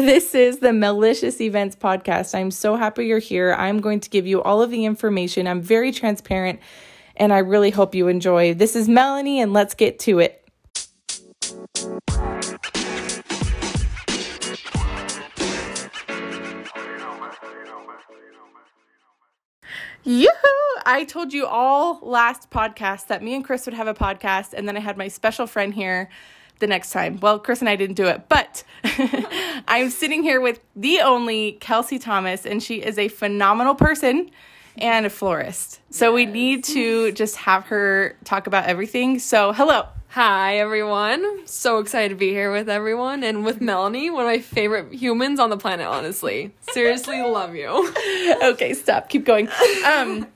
This is the Malicious Events Podcast. I'm so happy you're here. I'm going to give you all of the information. I'm very transparent and I really hope you enjoy. This is Melanie, and let's get to it. Yoo-hoo! I told you all last podcast that me and Chris would have a podcast, and then I had my special friend here the next time. Well, Chris and I didn't do it, but I'm sitting here with the only Kelsey Thomas, and she is a phenomenal person and a florist. So yes. we need to just have her talk about everything. So, hello. Hi, everyone. So excited to be here with everyone and with Melanie, one of my favorite humans on the planet, honestly. Seriously, love you. okay, stop. Keep going. Um,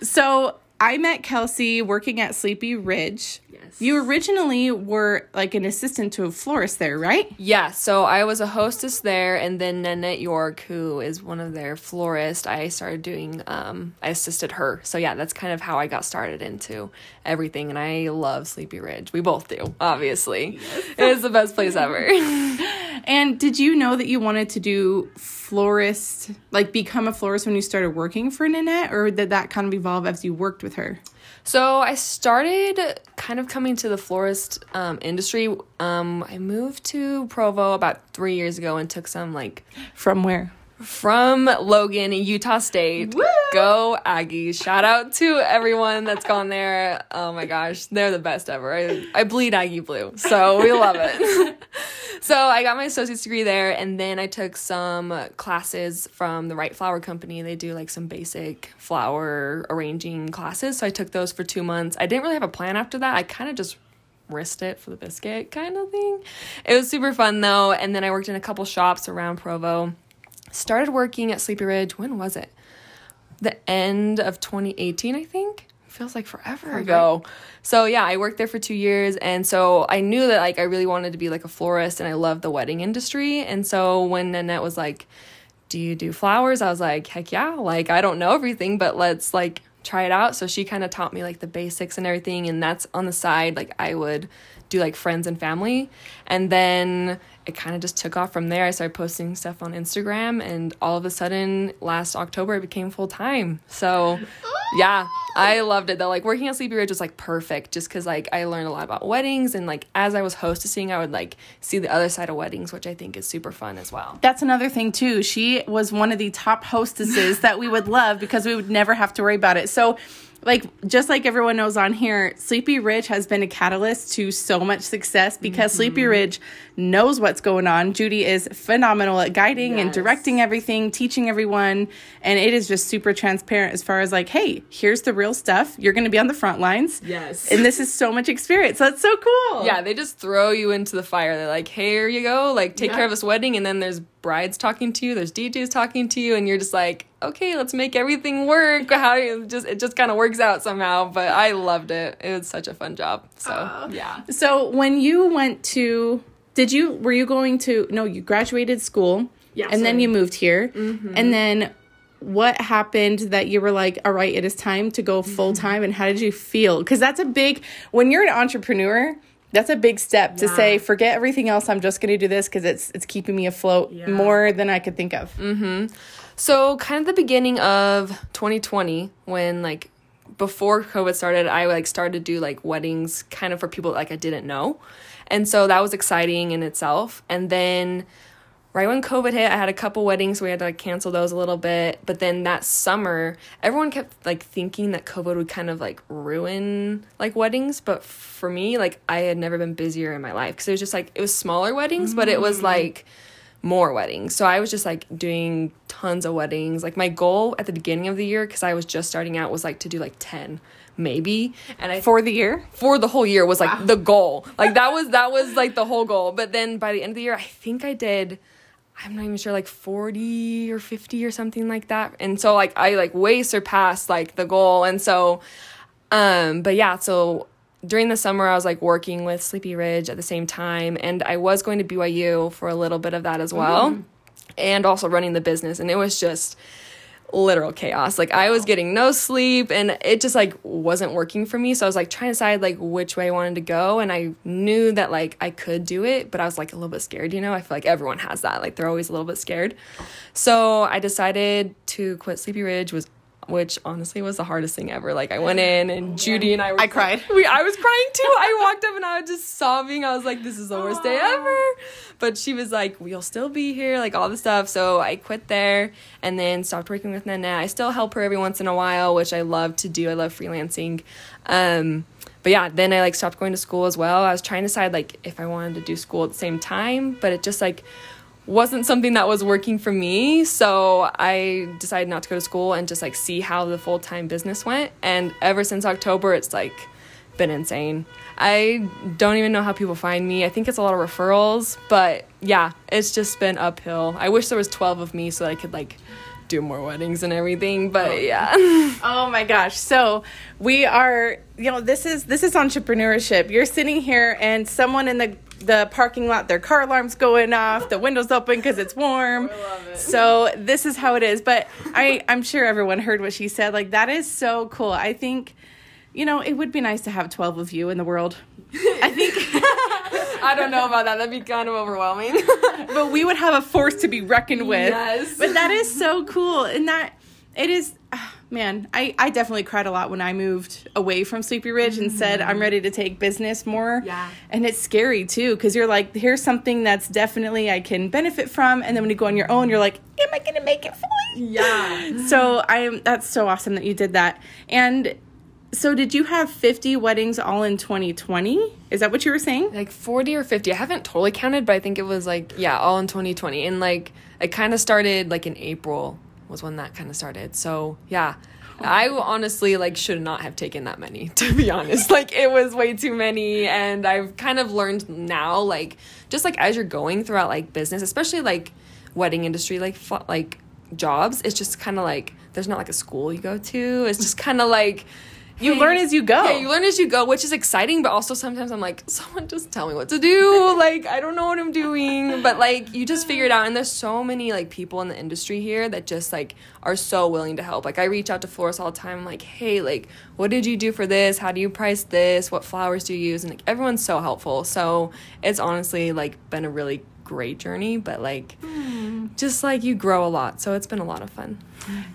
so I met Kelsey working at Sleepy Ridge. Yes. You originally were like an assistant to a florist there, right? Yeah. So I was a hostess there, and then Nanette York, who is one of their florists, I started doing. Um, I assisted her. So yeah, that's kind of how I got started into everything, and I love Sleepy Ridge. We both do, obviously. Yes. it's the best place ever. and did you know that you wanted to do florist, like become a florist when you started working for Nanette, or did that kind of evolve as you worked with her? So I started kind of coming to the florist um, industry. Um, I moved to Provo about three years ago and took some like from where from Logan, Utah State. Woo! Go Aggies! Shout out to everyone that's gone there. Oh my gosh, they're the best ever. I, I bleed Aggie blue, so we love it. so I got my associate's degree there, and then I took some classes from the Right Flower Company. They do like some basic flower arranging classes. So I took those for two months. I didn't really have a plan after that. I kind of just risked it for the biscuit kind of thing. It was super fun though, and then I worked in a couple shops around Provo started working at Sleepy Ridge. When was it? The end of 2018, I think. feels like forever ago. So yeah, I worked there for two years, and so I knew that like I really wanted to be like a florist, and I love the wedding industry. And so when Nanette was like, "Do you do flowers?" I was like, "Heck yeah!" Like I don't know everything, but let's like try it out. So she kind of taught me like the basics and everything, and that's on the side. Like I would do like friends and family, and then it kind of just took off from there. I started posting stuff on Instagram, and all of a sudden, last October, it became full time. So, yeah, I loved it though. Like working at Sleepy Ridge was like perfect, just because like I learned a lot about weddings, and like as I was hostessing, I would like see the other side of weddings, which I think is super fun as well. That's another thing too. She was one of the top hostesses that we would love because we would never have to worry about it. So like just like everyone knows on here, Sleepy Ridge has been a catalyst to so much success because mm-hmm. Sleepy Ridge knows what's going on. Judy is phenomenal at guiding yes. and directing everything, teaching everyone, and it is just super transparent as far as like, hey, here's the real stuff. You're going to be on the front lines. Yes. And this is so much experience. That's so cool. Yeah, they just throw you into the fire. They're like, here you go. Like take yeah. care of this wedding." And then there's brides talking to you, there's DJs talking to you, and you're just like, okay, let's make everything work. How you just it just kind of works out somehow. But I loved it. It was such a fun job. So uh, yeah. So when you went to, did you were you going to? No, you graduated school. Yeah. And then you moved here, mm-hmm. and then what happened that you were like, all right, it is time to go full time, mm-hmm. and how did you feel? Because that's a big when you're an entrepreneur that's a big step yeah. to say forget everything else i'm just going to do this because it's it's keeping me afloat yeah. more than i could think of mm-hmm so kind of the beginning of 2020 when like before covid started i like started to do like weddings kind of for people like i didn't know and so that was exciting in itself and then right when COVID hit, I had a couple weddings. So we had to like, cancel those a little bit. But then that summer, everyone kept like thinking that COVID would kind of like ruin like weddings. But for me, like I had never been busier in my life because it was just like it was smaller weddings, but it was mm. like more weddings. So I was just like doing tons of weddings. Like my goal at the beginning of the year, because I was just starting out, was like to do like 10 maybe and i for the year for the whole year was like wow. the goal like that was that was like the whole goal but then by the end of the year i think i did I'm not even sure like 40 or 50 or something like that. And so like I like way surpassed like the goal. And so um but yeah, so during the summer I was like working with Sleepy Ridge at the same time and I was going to BYU for a little bit of that as well. Mm-hmm. And also running the business and it was just literal chaos. Like I was getting no sleep and it just like wasn't working for me. So I was like trying to decide like which way I wanted to go and I knew that like I could do it, but I was like a little bit scared, you know? I feel like everyone has that. Like they're always a little bit scared. So I decided to quit Sleepy Ridge was which honestly was the hardest thing ever. Like I went in and Judy and I were I cried. We I was crying too. I walked up and I was just sobbing. I was like, this is the worst day ever. But she was like, we'll still be here, like all the stuff. So I quit there and then stopped working with Nanette. I still help her every once in a while, which I love to do. I love freelancing. Um, but yeah, then I like stopped going to school as well. I was trying to decide like if I wanted to do school at the same time, but it just like wasn't something that was working for me. So I decided not to go to school and just like see how the full time business went. And ever since October, it's like been insane. I don't even know how people find me. I think it's a lot of referrals, but yeah, it's just been uphill. I wish there was 12 of me so that I could like do more weddings and everything, but oh. yeah. Oh my gosh. So we are, you know, this is this is entrepreneurship. You're sitting here and someone in the the parking lot, their car alarm's going off, the windows open because it's warm. So this is how it is. But I, I'm sure everyone heard what she said. Like that is so cool. I think, you know, it would be nice to have 12 of you in the world. I think, I don't know about that. That'd be kind of overwhelming. but we would have a force to be reckoned with. Yes. But that is so cool. And that it is man, I, I definitely cried a lot when I moved away from Sleepy Ridge and said mm-hmm. I'm ready to take business more. Yeah. And it's scary too, because you're like, here's something that's definitely I can benefit from. And then when you go on your own, you're like, am I gonna make it fully? yeah. So I am that's so awesome that you did that. And so did you have 50 weddings all in 2020? Is that what you were saying? Like 40 or 50. I haven't totally counted, but I think it was like, yeah, all in 2020. And like, it kind of started like in April was when that kind of started. So yeah. I honestly like should not have taken that many to be honest. Like it was way too many and I've kind of learned now like just like as you're going throughout like business, especially like wedding industry like like jobs, it's just kind of like there's not like a school you go to. It's just kind of like You learn as you go. Yeah, you learn as you go, which is exciting, but also sometimes I'm like, someone just tell me what to do. like, I don't know what I'm doing. But like you just figure it out. And there's so many like people in the industry here that just like are so willing to help. Like I reach out to florists all the time, I'm like, hey, like, what did you do for this? How do you price this? What flowers do you use? And like everyone's so helpful. So it's honestly like been a really great journey, but like hmm. just like you grow a lot. So it's been a lot of fun.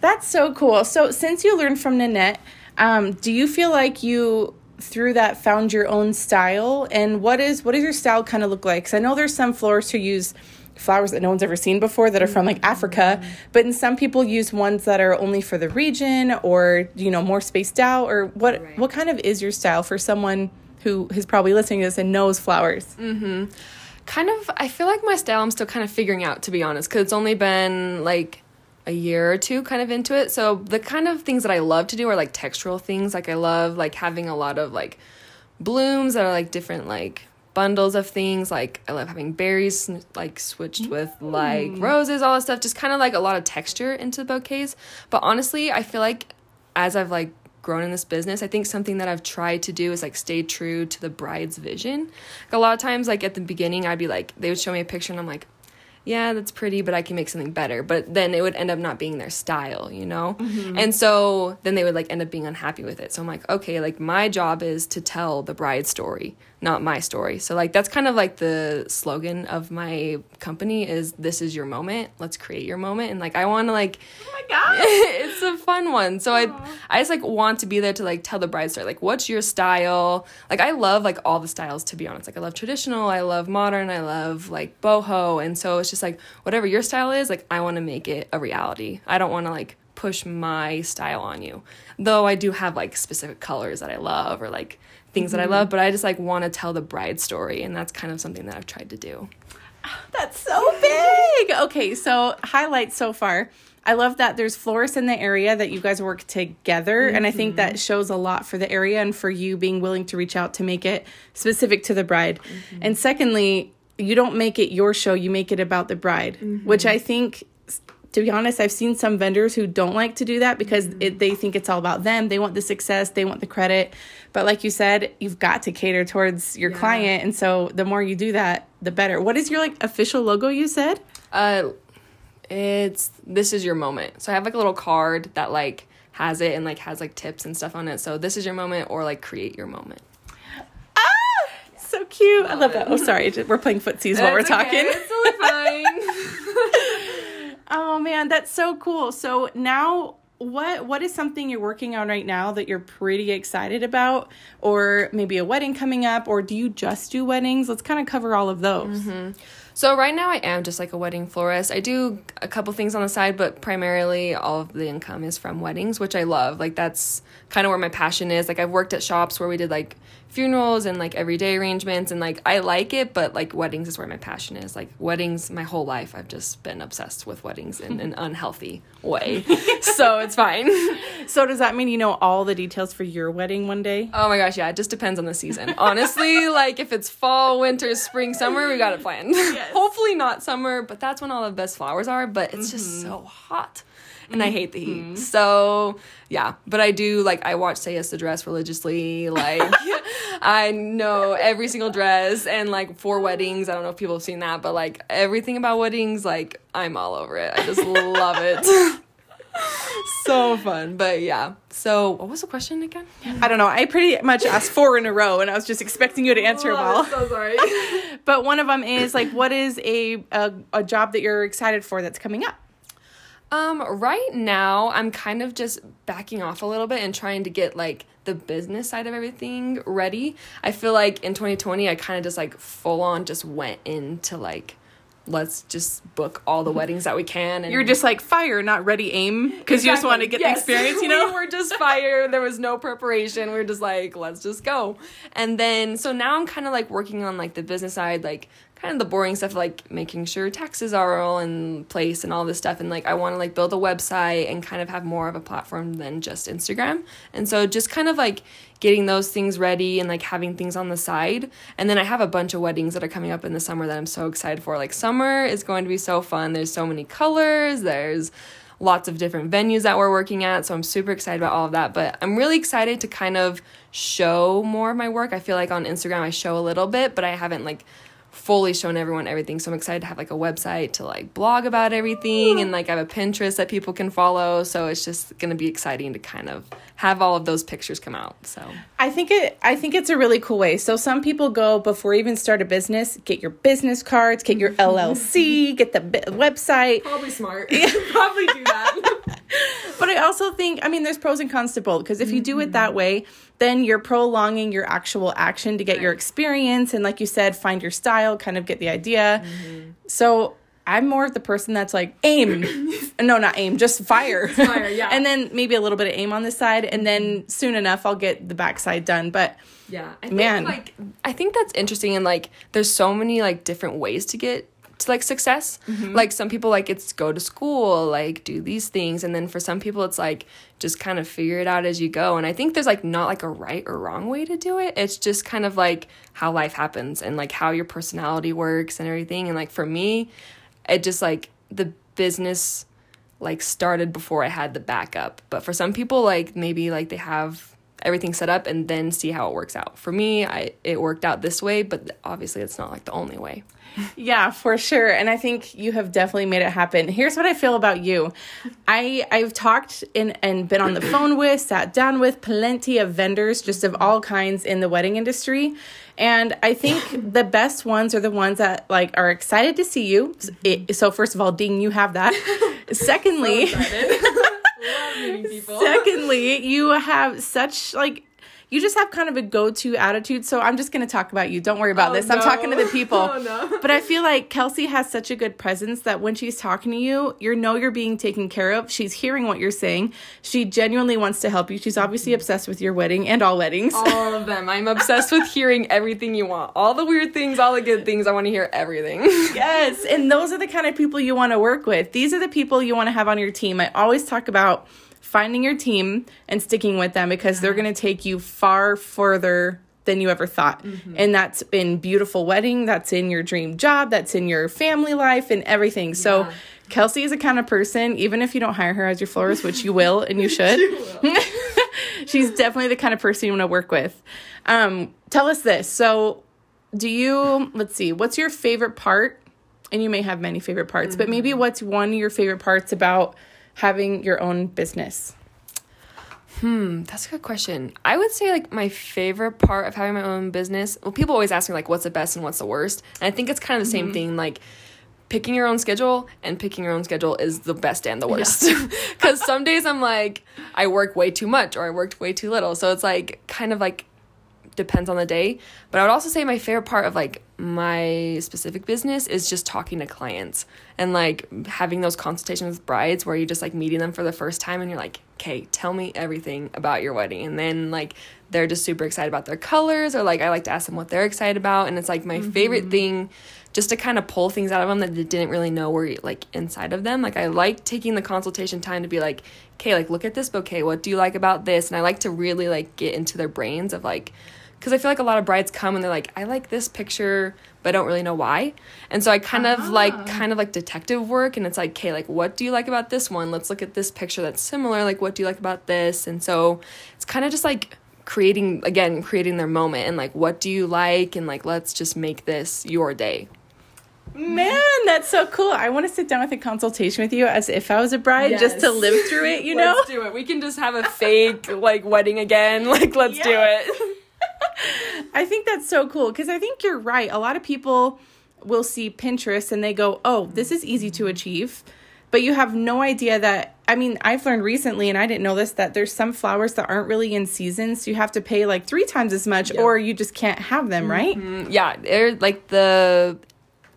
That's so cool. So since you learned from Nanette, um, do you feel like you through that found your own style? And what is what does your style kind of look like? Because I know there's some florists who use flowers that no one's ever seen before that are from like Africa, but then some people use ones that are only for the region or you know more spaced out. Or what Right. what kind of is your style for someone who is probably listening to this and knows flowers? kind of i feel like my style i'm still kind of figuring out to be honest because it's only been like a year or two kind of into it. So the kind of things that i love to do are like textural things. Like i love like having a lot of like blooms that are like different like bundles of things. Like i love having berries like switched with like mm. roses all that stuff. Just kind of like a lot of texture into the bouquets. But honestly i feel like as i've like grown in this business i think something that i've tried to do is like stay true to the bride's vision. Like a lot of times like at the beginning i'd be like they would show me a picture and i'm like yeah, that's pretty, but I can make something better. But then it would end up not being their style, you know? Mm-hmm. And so then they would like end up being unhappy with it. So I'm like, okay, like my job is to tell the bride story, not my story. So like that's kind of like the slogan of my company is this is your moment. Let's create your moment. And like I want to like Oh my god! it's a fun one. So I I just like want to be there to like tell the bride story. Like what's your style? Like I love like all the styles to be honest. Like I love traditional, I love modern, I love like boho. And so it's just like whatever your style is, like I want to make it a reality. I don't want to like push my style on you. Though I do have like specific colors that I love or like things that I mm-hmm. love, but I just like want to tell the bride story and that's kind of something that I've tried to do. That's so big. Okay, so highlights so far. I love that there's florists in the area that you guys work together, and I think mm-hmm. that shows a lot for the area and for you being willing to reach out to make it specific to the bride. Mm-hmm. And secondly, you don't make it your show; you make it about the bride, which I think. To be honest, I've seen some vendors who don't like to do that because it, they think it's all about them. They want the success, they want the credit. But like you said, you've got to cater towards your Yeah. client, and so the more you do that, the better. What is your like official logo? You said Uh It's this is your moment. So I have like a little card that like has it and like has like tips and stuff on it. So this is your moment or like create your moment. Ah, so cute. I love that. Oh, sorry. We're playing footsies while we're okay, talking. It's totally fine. Oh man, that's so cool. So now what what is something you're working on right now that you're pretty excited about or maybe a wedding coming up or do you just do weddings? Let's kind of cover all of those. Mm-hmm. So right now I am just like a wedding florist. I do a couple things on the side, but primarily all of the income is from weddings, which I love. Like that's kind of where my passion is. Like I've worked at shops where we did like funerals and like everyday arrangements and like I like it, but like weddings is where my passion is. Like weddings my whole life I've just been obsessed with weddings in an unhealthy way. so it's fine. So does that mean you know all the details for your wedding one day? Oh my gosh, yeah, it just depends on the season. Honestly, like if it's fall, winter, spring, summer, we got it planned. Hopefully not summer, but that's when all the best flowers are, but it's just mm-hmm. so hot. And I hate the heat. Mm-hmm. So, yeah, but I do like I watch Say Yes to Dress religiously. Like I know every single dress and like for weddings, I don't know if people have seen that, but like everything about weddings, like I'm all over it. I just love it. so fun. But yeah. So, what was the question again? I don't know. I pretty much asked four in a row and I was just expecting you to answer oh, them all. so sorry. But one of them is like what is a, a a job that you're excited for that's coming up? Um, right now I'm kind of just backing off a little bit and trying to get like the business side of everything ready. I feel like in 2020 I kind of just like full on just went into like let's just book all the weddings that we can and You're just like fire, not ready aim because you just want to get Yes. the experience, you know? we're just fire. There was no preparation. We're just like, let's just go. And then, so now I'm kind of like working on like the business side, like kind of the boring stuff, like making sure taxes are all in place and all this stuff. And like, I want to like build a website and kind of have more of a platform than just Instagram. And so just kind of like getting those things ready and like having things on the side. And then I have a bunch of weddings that are coming up in the summer that I'm so excited for. Like, summer is going to be so fun. There's so many colors. There's lots of different venues that we're working at. So I'm super excited about all of that. But I'm really excited to kind of show more of my work. I feel like on Instagram I show a little bit, but I haven't like fully shown everyone everything. So I'm excited to have like a website to like blog about everything and like I have a Pinterest that people can follow. So it's just gonna be exciting to kind of have all of those pictures come out. So I think it I think it's a really cool way. So some people go before you even start a business, get your business cards, get your LLC, get the bi- website. probably smart. probably do that. But I also think I mean there's pros and cons to both because if you do it that mm-hmm. way, then you're prolonging your actual action to get your experience and like you said find your style, kind of get the idea. Mm-hmm. So I'm more of the person that's like aim. no, not aim, just fire. fire, yeah. and then maybe a little bit of aim on the side and then mm-hmm. soon enough I'll get the backside done. But Yeah, I Man. think, like I think that's interesting, and like there's so many like different ways to get to like success. Mm-hmm. Like some people like it's go to school, like do these things, and then for some people it's like just kind of figure it out as you go. And I think there's like not like a right or wrong way to do it. It's just kind of like how life happens and like how your personality works and everything. And like for me, it just like the business like started before I had the backup. But for some people, like maybe like they have everything set up and then see how it works out. For me, I it worked out this way, but obviously it's not like the only way. Yeah, for sure. And I think you have definitely made it happen. Here's what I feel about you. I I've talked in and been on the phone with, sat down with plenty of vendors just of all kinds in the wedding industry. And I think the best ones are the ones that like are excited to see you. So first of all, ding, you have that. Secondly, people. Secondly, you have such like you just have kind of a go-to attitude. So I'm just going to talk about you. Don't worry about Oh, this. I'm talking to the people. Oh, no. But I feel like Kelsey has such a good presence that when she's talking to you, you know you're being taken care of. She's hearing what you're saying. She genuinely wants to help you. She's obviously mm-hmm. obsessed with your wedding and all weddings. all of them. I'm obsessed with hearing everything you want. All the weird things, all the good things. I want to hear everything. Yes, and those are the kind of people you want to work with. These are the people you want to have on your team. I always talk about finding your team and sticking with them because they're going to take you far further than you ever thought. And that's in beautiful wedding, that's in your dream job, that's in your family life and everything. So Kelsey is a kind of person, even if you don't hire her as your florist, which you will and you should. She's definitely the kind of person you want to work with. Um, tell us this. So, do you, let's see, what's your favorite part and you may have many favorite parts, Mm-hmm. but maybe what's one of your favorite parts about having your own business? Hmm, that's a good question. I would say like my favorite part of having my own business. Well, people always ask me like what's the best and what's the worst, and I think it's kind of the same thing. Like picking your own schedule and picking your own schedule is the best and the worst. Because some days I'm like I work way too much or I worked way too little, so it's like kind of like depends on the day. But I would also say my favorite part of like my specific business is just talking to clients and like having those consultations with brides where you're just like meeting them for the first time and you're like, okay, tell me everything about your wedding. And then like they're just super excited about their colors or like I like to ask them what they're excited about. And it's like my favorite mm-hmm. thing just to kind of pull things out of them that they didn't really know were like inside of them. Like I like taking the consultation time to be like, okay, like look at this bouquet. What do you like about this? And I like to really like get into their brains of like, because I feel like a lot of brides come and they're like, I like this picture, but I don't really know why. And so I kind of like ah. kind of like detective work, and it's like, okay, like what do you like about this one? Let's look at this picture that's similar. Like what do you like about this? And so it's kind of just like creating again creating their moment and like what do you like and like let's just make this your day Man, that's so cool. I want to sit down with a consultation with you as if I was a bride just to live through it, you know? let's do it we can just have a fake like wedding again like let's do it I think that's so cool because I think you're right. A lot of people will see Pinterest and they go, oh, this is easy to achieve. But you have no idea that, I mean, I've learned recently, and I didn't know this, that there's some flowers that aren't really in season. So you have to pay like three times as much or you just can't have them, right? Mm-hmm. yeah they're like the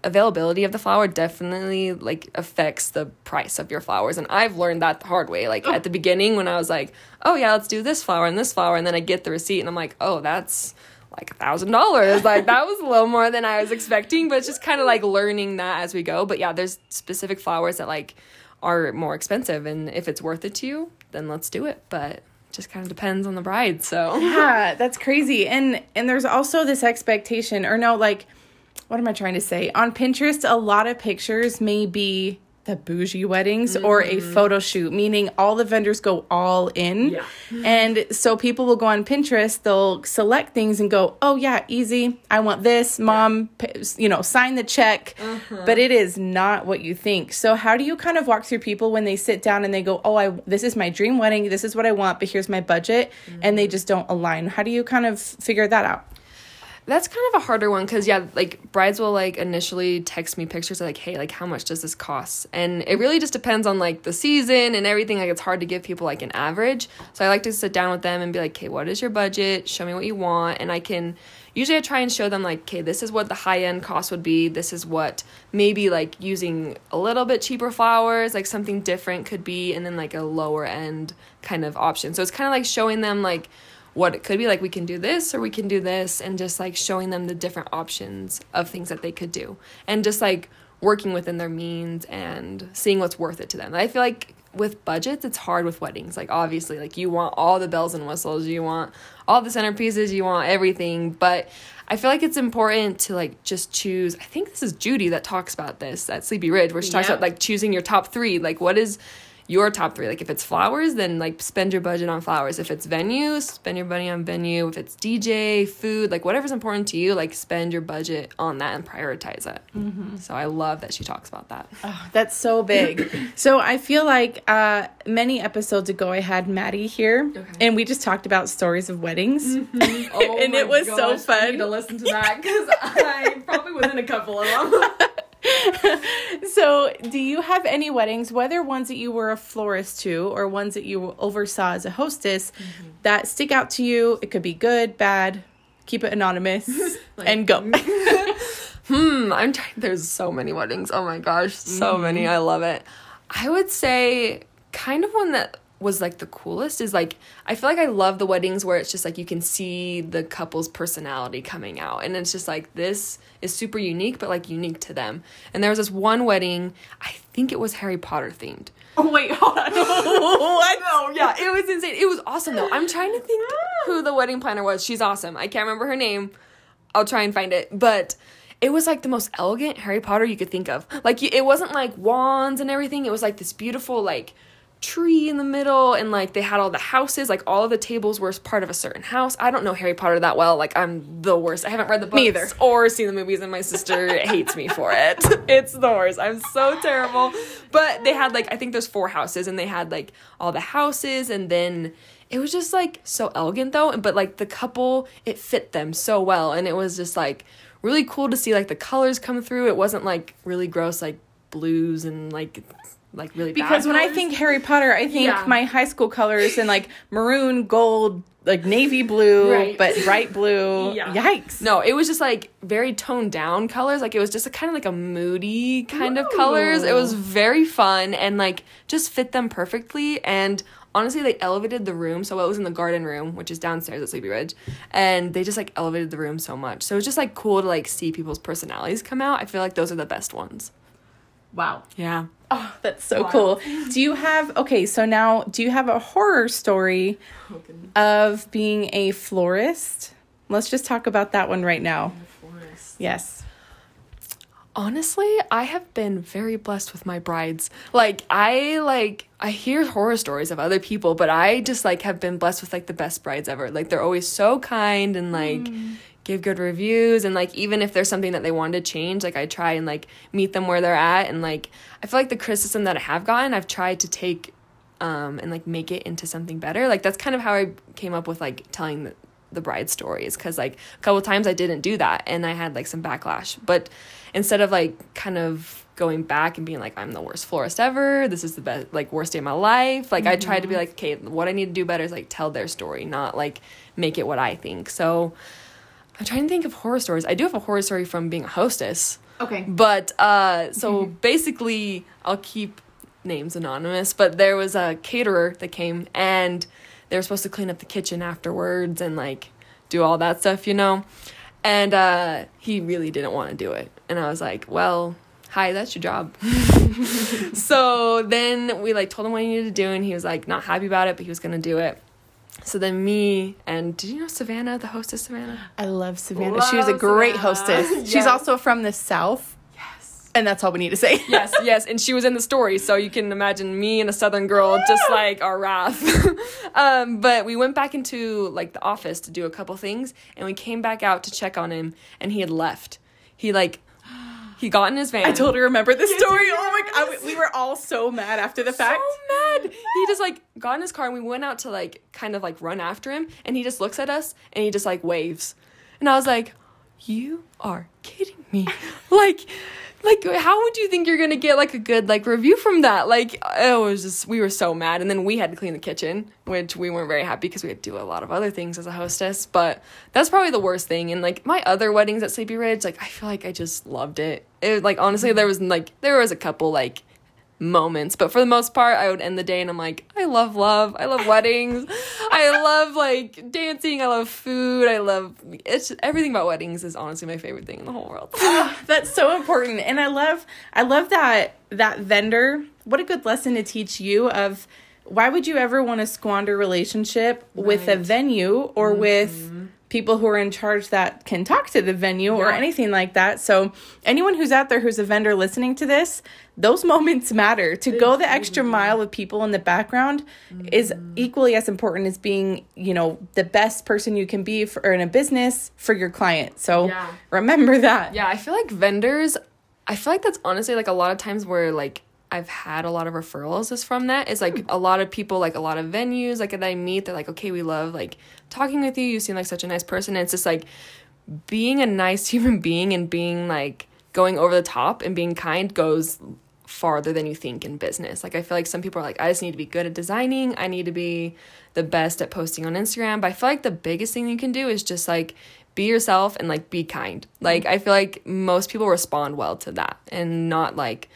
availability of the flower definitely like affects the price of your flowers and i've learned that the hard way. Like oh. at the beginning when i was like oh yeah let's do this flower and this flower and then i get the receipt and i'm like oh that's like a thousand dollars. Like that was a little more than i was expecting but it's just kind of like learning that as we go. But yeah there's specific flowers that like are more expensive and if it's worth it to you then let's do it. But it just kind of depends on the bride so. Yeah, that's crazy. And and there's also this expectation or no, like what am I trying to say? On Pinterest, a lot of pictures may be the bougie weddings or a mm. photo shoot, meaning all the vendors go all in. Yeah. And so people will go on Pinterest, they'll select things and go, "Oh yeah, easy. I want this. Mom, p- you know, sign the check." Mm-hmm. But it is not what you think. So how do you kind of walk through people when they sit down and they go, "Oh, I this is my dream wedding. This is what I want, but here's my budget." Mm-hmm. And they just don't align. How do you kind of figure that out? That's kind of a harder one because yeah, like brides will like initially text me pictures like, hey, like how much does this cost? And it really just depends on like the season and everything. Like it's hard to give people like an average. So I like to sit down with them and be like, okay, what is your budget? Show me what you want, and I can. Usually I try and show them like, okay, this is what the high end cost would be. This is what maybe like using a little bit cheaper flowers, like something different could be, and then like a lower end kind of option. So it's kind of like showing them like what it could be like we can do this or we can do this and just like showing them the different options of things that they could do and just like working within their means and seeing what's worth it to them. I feel like with budgets it's hard with weddings. Like obviously like you want all the bells and whistles, you want all the centerpieces, you want everything, but I feel like it's important to like just choose. I think this is Judy that talks about this at Sleepy Ridge where she talks Yeah. about like choosing your top 3. Like what is your top three. Like if it's flowers, then like spend your budget on flowers. If it's venue, spend your money on venue. If it's DJ, food, like whatever's important to you, like spend your budget on that and prioritize it. So I love that she talks about that. Oh, that's so big. so I feel like uh, many episodes ago, I had Maddie here, and we just talked about stories of weddings. Oh And it was so fun. To listen to that because I probably was in a couple of them. So, do you have any weddings, whether ones that you were a florist to or ones that you oversaw as a hostess, that stick out to you? It could be good, bad. Keep it anonymous and go. Hmm, I'm trying. There's so many weddings. Oh my gosh, so many. I love it. I would say kind of one that was like the coolest is like I feel like I love the weddings where it's just like you can see the couple's personality coming out and it's just like this is super unique but like unique to them. And there was this one wedding, I think it was Harry Potter themed. oh, wait, hold on. what? Oh yeah, it was insane. It was awesome though. I'm trying to think who the wedding planner was. She's awesome. I can't remember her name. I'll try and find it. But it was like the most elegant Harry Potter you could think of. Like it wasn't like wands and everything. It was like this beautiful like tree in the middle and like they had all the houses like all of the tables were part of a certain house. I don't know harry potter that well. Like i'm the worst. I haven't read the books either. or seen the movies and my sister hates me for it. It's the worst. I'm so terrible. But they had like i think there's four houses and they had like all the houses and then it was just like so elegant though but like the couple it fit them so well and it was just like really cool to see like the colors come through. It wasn't like really gross like blues and like like really bad Because when I think Harry Potter, I think Yeah. my high school colors and like maroon, gold, like navy blue, Right. but bright blue. Yeah. Yikes. No, it was just like very toned down colors. Like it was just a kind of like a moody kind of colors. It was very fun and like just fit them perfectly. And honestly, they elevated the room. So it was in the garden room, which is downstairs at Sleepy Ridge, and they just like elevated the room so much. So it was just like cool to like see people's personalities come out. I feel like those are the best ones. Wow. Yeah. Oh, that's so cool. Do you have okay, so now do you have a horror story of being a florist? Let's just talk about that one right now. Yes. Honestly, I have been very blessed with my brides. Like I like I hear horror stories of other people, but I just like have been blessed with like the best brides ever. Like they're always so kind and like hmm. Give good reviews and like even if there's something that they want to change, like I try and like meet them where they're at and like I feel like the criticism that I have gotten, I've tried to take um and like make it into something better. Like that's kind of how I came up with like telling the the bride stories because like a couple times I didn't do that and I had like some backlash. But instead of like kind of going back and being like I'm the worst florist ever, this is the best like worst day of my life. Like I tried to be like, okay, what I need to do better is like tell their story, not like make it what I think. So I'm trying to think of horror stories. I do have a horror story from being a hostess. Okay. But uh so basically I'll keep names anonymous, but there was a caterer that came and they were supposed to clean up the kitchen afterwards and like do all that stuff, you know. And uh he really didn't want to do it. And I was like, "Well, hi, that's your job." so then we like told him what he needed to do and he was like not happy about it, but he was going to do it. So then me and did you know Savannah, the hostess Savannah? I love Savannah. she was a great Savannah. hostess. She's also from the South. Yes. And that's all we need to say. yes, yes, and she was in the story, so you can imagine me and a southern girl just like our wrath. um, but we went back into like the office to do a couple things, and we came back out to check on him, and he had left. He like he got in his van. I totally remember this Yes, story. Oh my god, we were all so mad after the fact. so mad. He just like got in his car and we went out to like kind of like run after him and he just looks at us and he just like waves. And I was like, "You are kidding me." like like how would you think you're to get like a good like review from that? Like oh, it was just we were so mad and then we had to clean the kitchen, which we weren't very happy because we had to do a lot of other things as a hostess, but that's probably the worst thing. And like my other weddings at Sleepy Ridge, like I feel like I just loved it. It like honestly there was like there was a couple like moments but for the most part i would end the day and i'm like i love love i love weddings i love like dancing i love food i love it's everything about weddings is honestly my favorite thing in the whole world That's so important. And I love I love that that vendor. What a good lesson to teach you of why would you ever want to squander relationship with a venue or with mm-hmm. People who are in charge that can talk to the venue or anything like that. So anyone who's out there who's a vendor listening to this, those moments matter. To go the extra mile with people in the background is mm. equally as important as being, you know, the best person you can be for in a business for your client. So Yeah. remember that. yeah i feel like vendors i feel like that's honestly like a lot of times where like I've had a lot of referrals is from that. It's like a lot of people, like a lot of venues, like that I meet, they're like, okay, we love like talking with you. You seem like such a nice person. And it's just like being a nice human being and being like going over the top and being kind goes farther than you think in business. Like I feel like some people are like, I just need to be good at designing. I need to be the best at posting on Instagram. But I feel like the biggest thing you can do is just like be yourself and like be kind. Like I feel like most people respond well to that and not like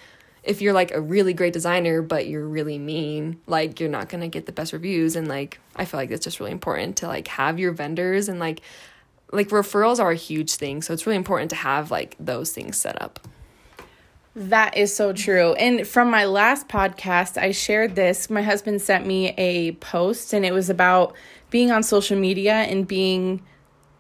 if you're like a really great designer but you're really mean, like you're not going to get the best reviews and like I feel like it's just really important to like have your vendors and like like referrals are a huge thing. So it's really important to have like those things set up. That is so true. And from my last podcast, I shared this. My husband sent me a post, and it was about being on social media and being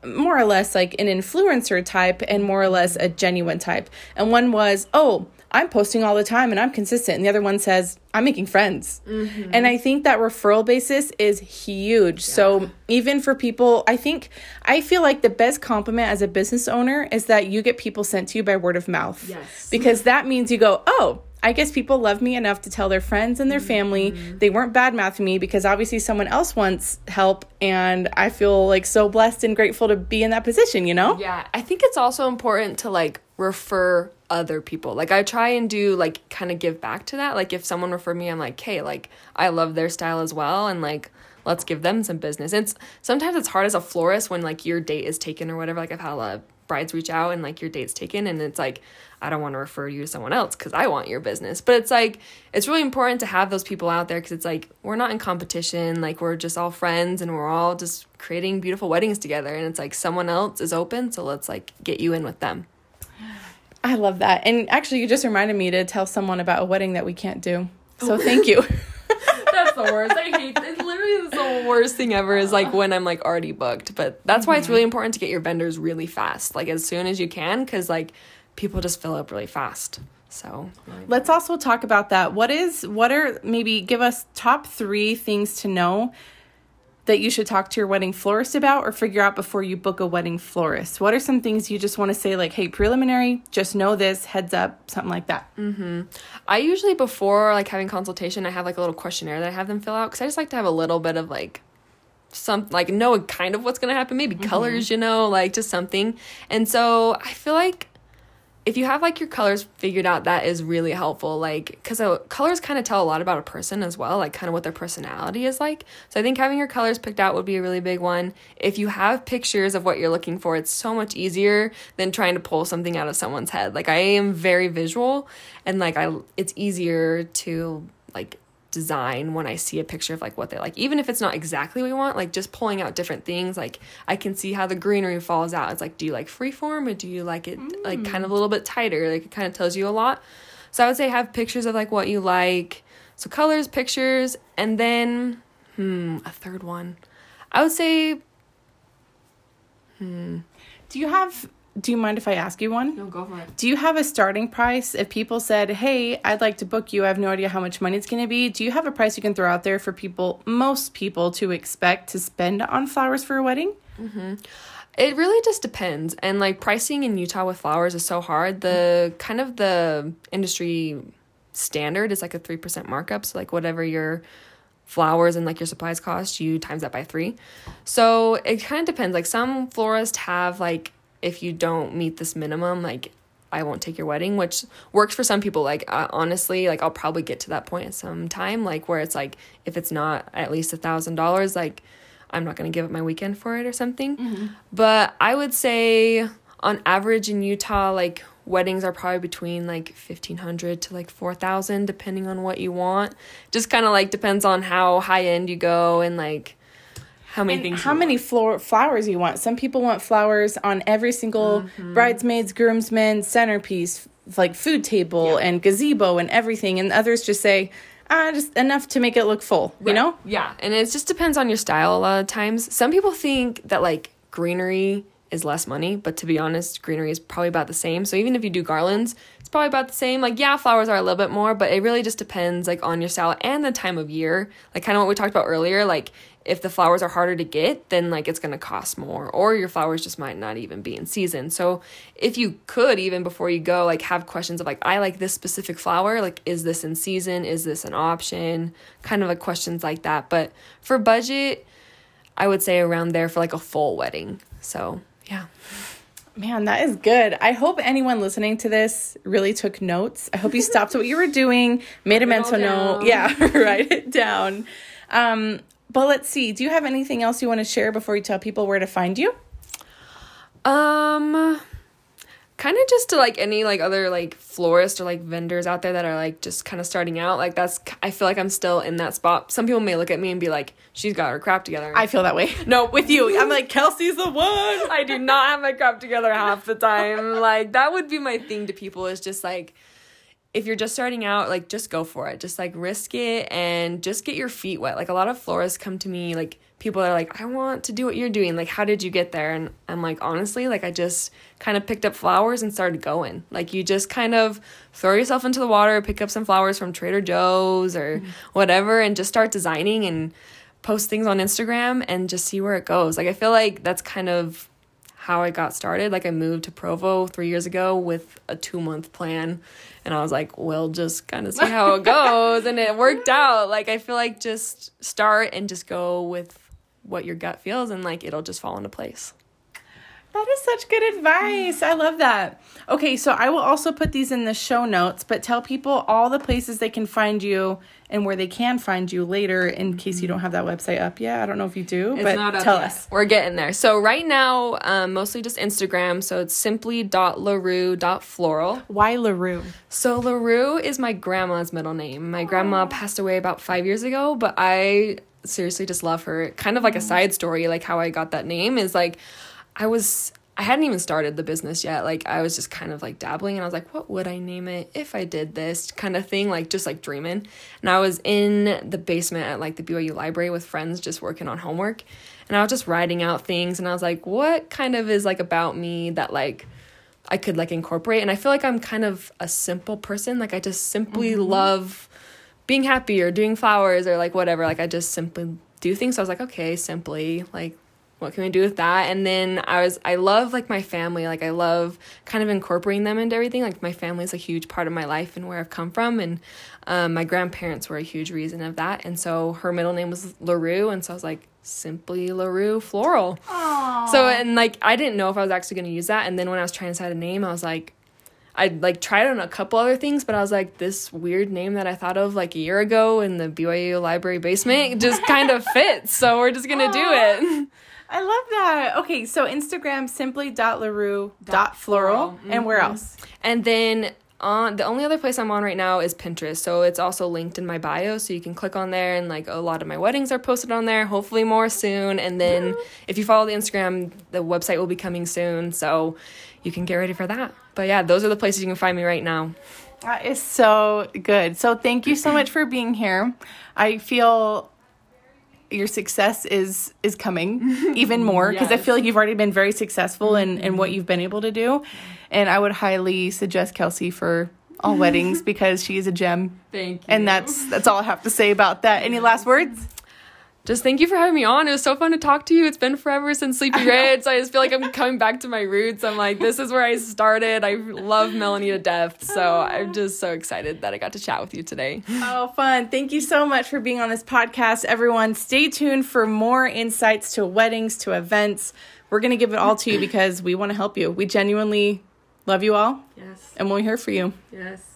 more or less like an influencer type and more or less a genuine type. And one was, oh, I'm posting all the time and I'm consistent. And the other one says, I'm making friends. Mm-hmm. And I think that referral basis is huge. So even for people, I think, I feel like the best compliment as a business owner is that you get people sent to you by word of mouth. Yes. Because that means you go, oh, I guess people love me enough to tell their friends and their family. Mm-hmm. They weren't bad mouthing me because obviously someone else wants help. And I feel like so blessed and grateful to be in that position, you know? Yeah, I think it's also important to like refer other people. Like I try and do like kind of give back to that. Like if someone referred me, I'm like, "Hey, like I love their style as well and like let's give them some business." It's sometimes it's hard as a florist when like your date is taken or whatever. Like I've had a lot of brides reach out and like your date's taken and it's like I don't want to refer you to someone else cuz I want your business. But it's like it's really important to have those people out there cuz it's like we're not in competition, like we're just all friends and we're all just creating beautiful weddings together and it's like someone else is open, so let's like get you in with them. I love that. And actually, you just reminded me to tell someone about a wedding that we can't do. So thank you. That's the worst. I hate it. Literally, the worst thing ever is like when I'm like already booked. But that's why it's mm-hmm. really important to get your vendors really fast, like as soon as you can, because like people just fill up really fast. So Let's also talk about that. What is, what are, maybe give us top three things to know that you should talk to your wedding florist about or figure out before you book a wedding florist? What are some things you just want to say, like, hey, preliminary, just know this, heads up, something like that? Mm-hmm. I usually before like having consultation, I have like a little questionnaire that I have them fill out because I just like to have a little bit of like some like know kind of what's gonna happen, maybe colors, you know, like just something. And so I feel like if you have like your colors figured out, that is really helpful. Like, because uh, colors kind of tell a lot about a person as well, like kind of what their personality is like. So I think having your colors picked out would be a really big one. If you have pictures of what you're looking for, it's so much easier than trying to pull something out of someone's head. Like I am very visual, and like I, it's easier to like design when I see a picture of like what they like. Even if it's not exactly what we want, like just pulling out different things. Like I can see how the greenery falls out. It's like, do you like freeform or do you like it like kind of a little bit tighter? Like it kind of tells you a lot. So I would say have pictures of like what you like. So colors, pictures, and then hmm, a third one. I would say hmm. Do you have, do you mind if I ask you one? no go for it. Do you have a starting price? If people said, hey, I'd like to book you, I have no idea how much money it's going to be. Do you have a price you can throw out there for people, most people, to expect to spend on flowers for a wedding? Mm-hmm. It really just depends. And like pricing in Utah with flowers is so hard. The kind of the industry standard is like a 3% markup. So like whatever your flowers and like your supplies cost, you times that by 3. So it kind of depends. Like some florists have like if you don't meet this minimum, like I won't take your wedding, which works for some people. Like uh, honestly, like I'll probably get to that point at some time, like where it's like if it's not at least a thousand dollars, like I'm not gonna give up my weekend for it or something. But I would say on average in Utah, like weddings are probably between like fifteen hundred to like four thousand, depending on what you want. Just kind of like depends on how high end you go and like how many And things. how many floor flowers you want? Some people want flowers on every single Mm-hmm. bridesmaids, groomsmen, centerpiece, like food table and gazebo and everything. And others just say, ah, just enough to make it look full, you know? Yeah, and it just depends on your style a lot of times. Some people think that like greenery is less money, but to be honest, greenery is probably about the same. So even if you do garlands, it's probably about the same. Like yeah, flowers are a little bit more, but it really just depends like on your style and the time of year. Like kind of what we talked about earlier, like if the flowers are harder to get, then like it's going to cost more or your flowers just might not even be in season. So if you could even before you go like have questions of like I like this specific flower, like is this in season? Is this an option? Kind of like questions like that. But for budget, I would say around there for like a full wedding. So, yeah. Man, that is good. I hope anyone listening to this really took notes. I hope you stopped what you were doing, made a Write it all mental note. Yeah, write it down. Um, but let's see. Do you have anything else you want to share before you tell people where to find you? Um kind of just to like any like other like florist or like vendors out there that are like just kind of starting out like that's i feel like i'm still in that spot some people may look at me and be like she's got her crap together I feel that way. No, with you. I'm like, Kelsey's the one. I do not have my crap together half the time. Like that would be my thing to people is just like if you're just starting out, like just go for it. Just like risk it and just get your feet wet. Like a lot of florists come to me, like people are like, I want to do what you're doing. Like, how did you get there? And I'm like, honestly, like I just kind of picked up flowers and started going. Like you just kind of throw yourself into the water, pick up some flowers from Trader Joe's or mm-hmm. whatever, and just start designing and post things on Instagram and just see where it goes. Like I feel like that's kind of how I got started. Like I moved to Provo three years ago with a two month plan. And I was like, we'll just kind of see how it goes. and it worked out. Like I feel like just start and just go with what your gut feels and like it'll just fall into place. That is such good advice. I love that. Okay, so I will also put these in the show notes, but tell people all the places they can find you and where they can find you later in case you don't have that website up yet. I don't know if you do, it's but tell yet. us. We're getting there. So right now, um, mostly just Instagram. So it's simply.larue.floral. Why LaRue? So LaRue is my grandma's middle name. My grandma passed away about five years ago, but I seriously just love her. Kind of like a side story, like how I got that name is like I was I hadn't even started the business yet. Like I was just kind of like dabbling and I was like, what would I name it if I did this kind of thing, like just like dreaming. And I was in the basement at like the BYU library with friends just working on homework. And I was just writing out things and I was like, what kind of is like about me that like I could like incorporate? And I feel like I'm kind of a simple person. Like I just simply mm-hmm. love being happy or doing flowers or like whatever. Like I just simply do things. So I was like, okay, simply like what can we do with that and then i was i love like my family like i love kind of incorporating them into everything like my family is a huge part of my life and where i've come from and um, my grandparents were a huge reason of that and so her middle name was larue and so i was like simply larue floral Aww. so and like i didn't know if i was actually going to use that and then when i was trying to decide a name i was like I like tried on a couple other things, but I was like, this weird name that I thought of like a year ago in the BYU library basement just kind of fits. So we're just gonna Aww. do it. I love that. Okay, so Instagram simply dot larue dot floral, mm-hmm. and where else? And then on the only other place I'm on right now is Pinterest. So it's also linked in my bio, so you can click on there and like a lot of my weddings are posted on there. Hopefully more soon. And then if you follow the Instagram, the website will be coming soon, so you can get ready for that. But yeah, those are the places you can find me right now. That is so good. So thank you so much for being here. I feel your success is is coming even more because yes. I feel like you've already been very successful in in what mm-hmm. you've been able to do, and I would highly suggest Kelsey for all weddings because she is a gem. Thank you. And that's that's all I have to say about that. Any last words? Just thank you for having me on. It was so fun to talk to you. It's been forever since Sleepy Ridge. So I just feel like I'm coming back to my roots. I'm like, this is where I started. I love Melanie to death. So I'm oh. just so excited that I got to chat with you today. Oh, fun. Thank you so much for being on this podcast. Everyone, stay tuned for more insights to weddings, to events. We're going to give it all to you because we want to help you. We genuinely love you all. Yes. And we're here for you. Yes.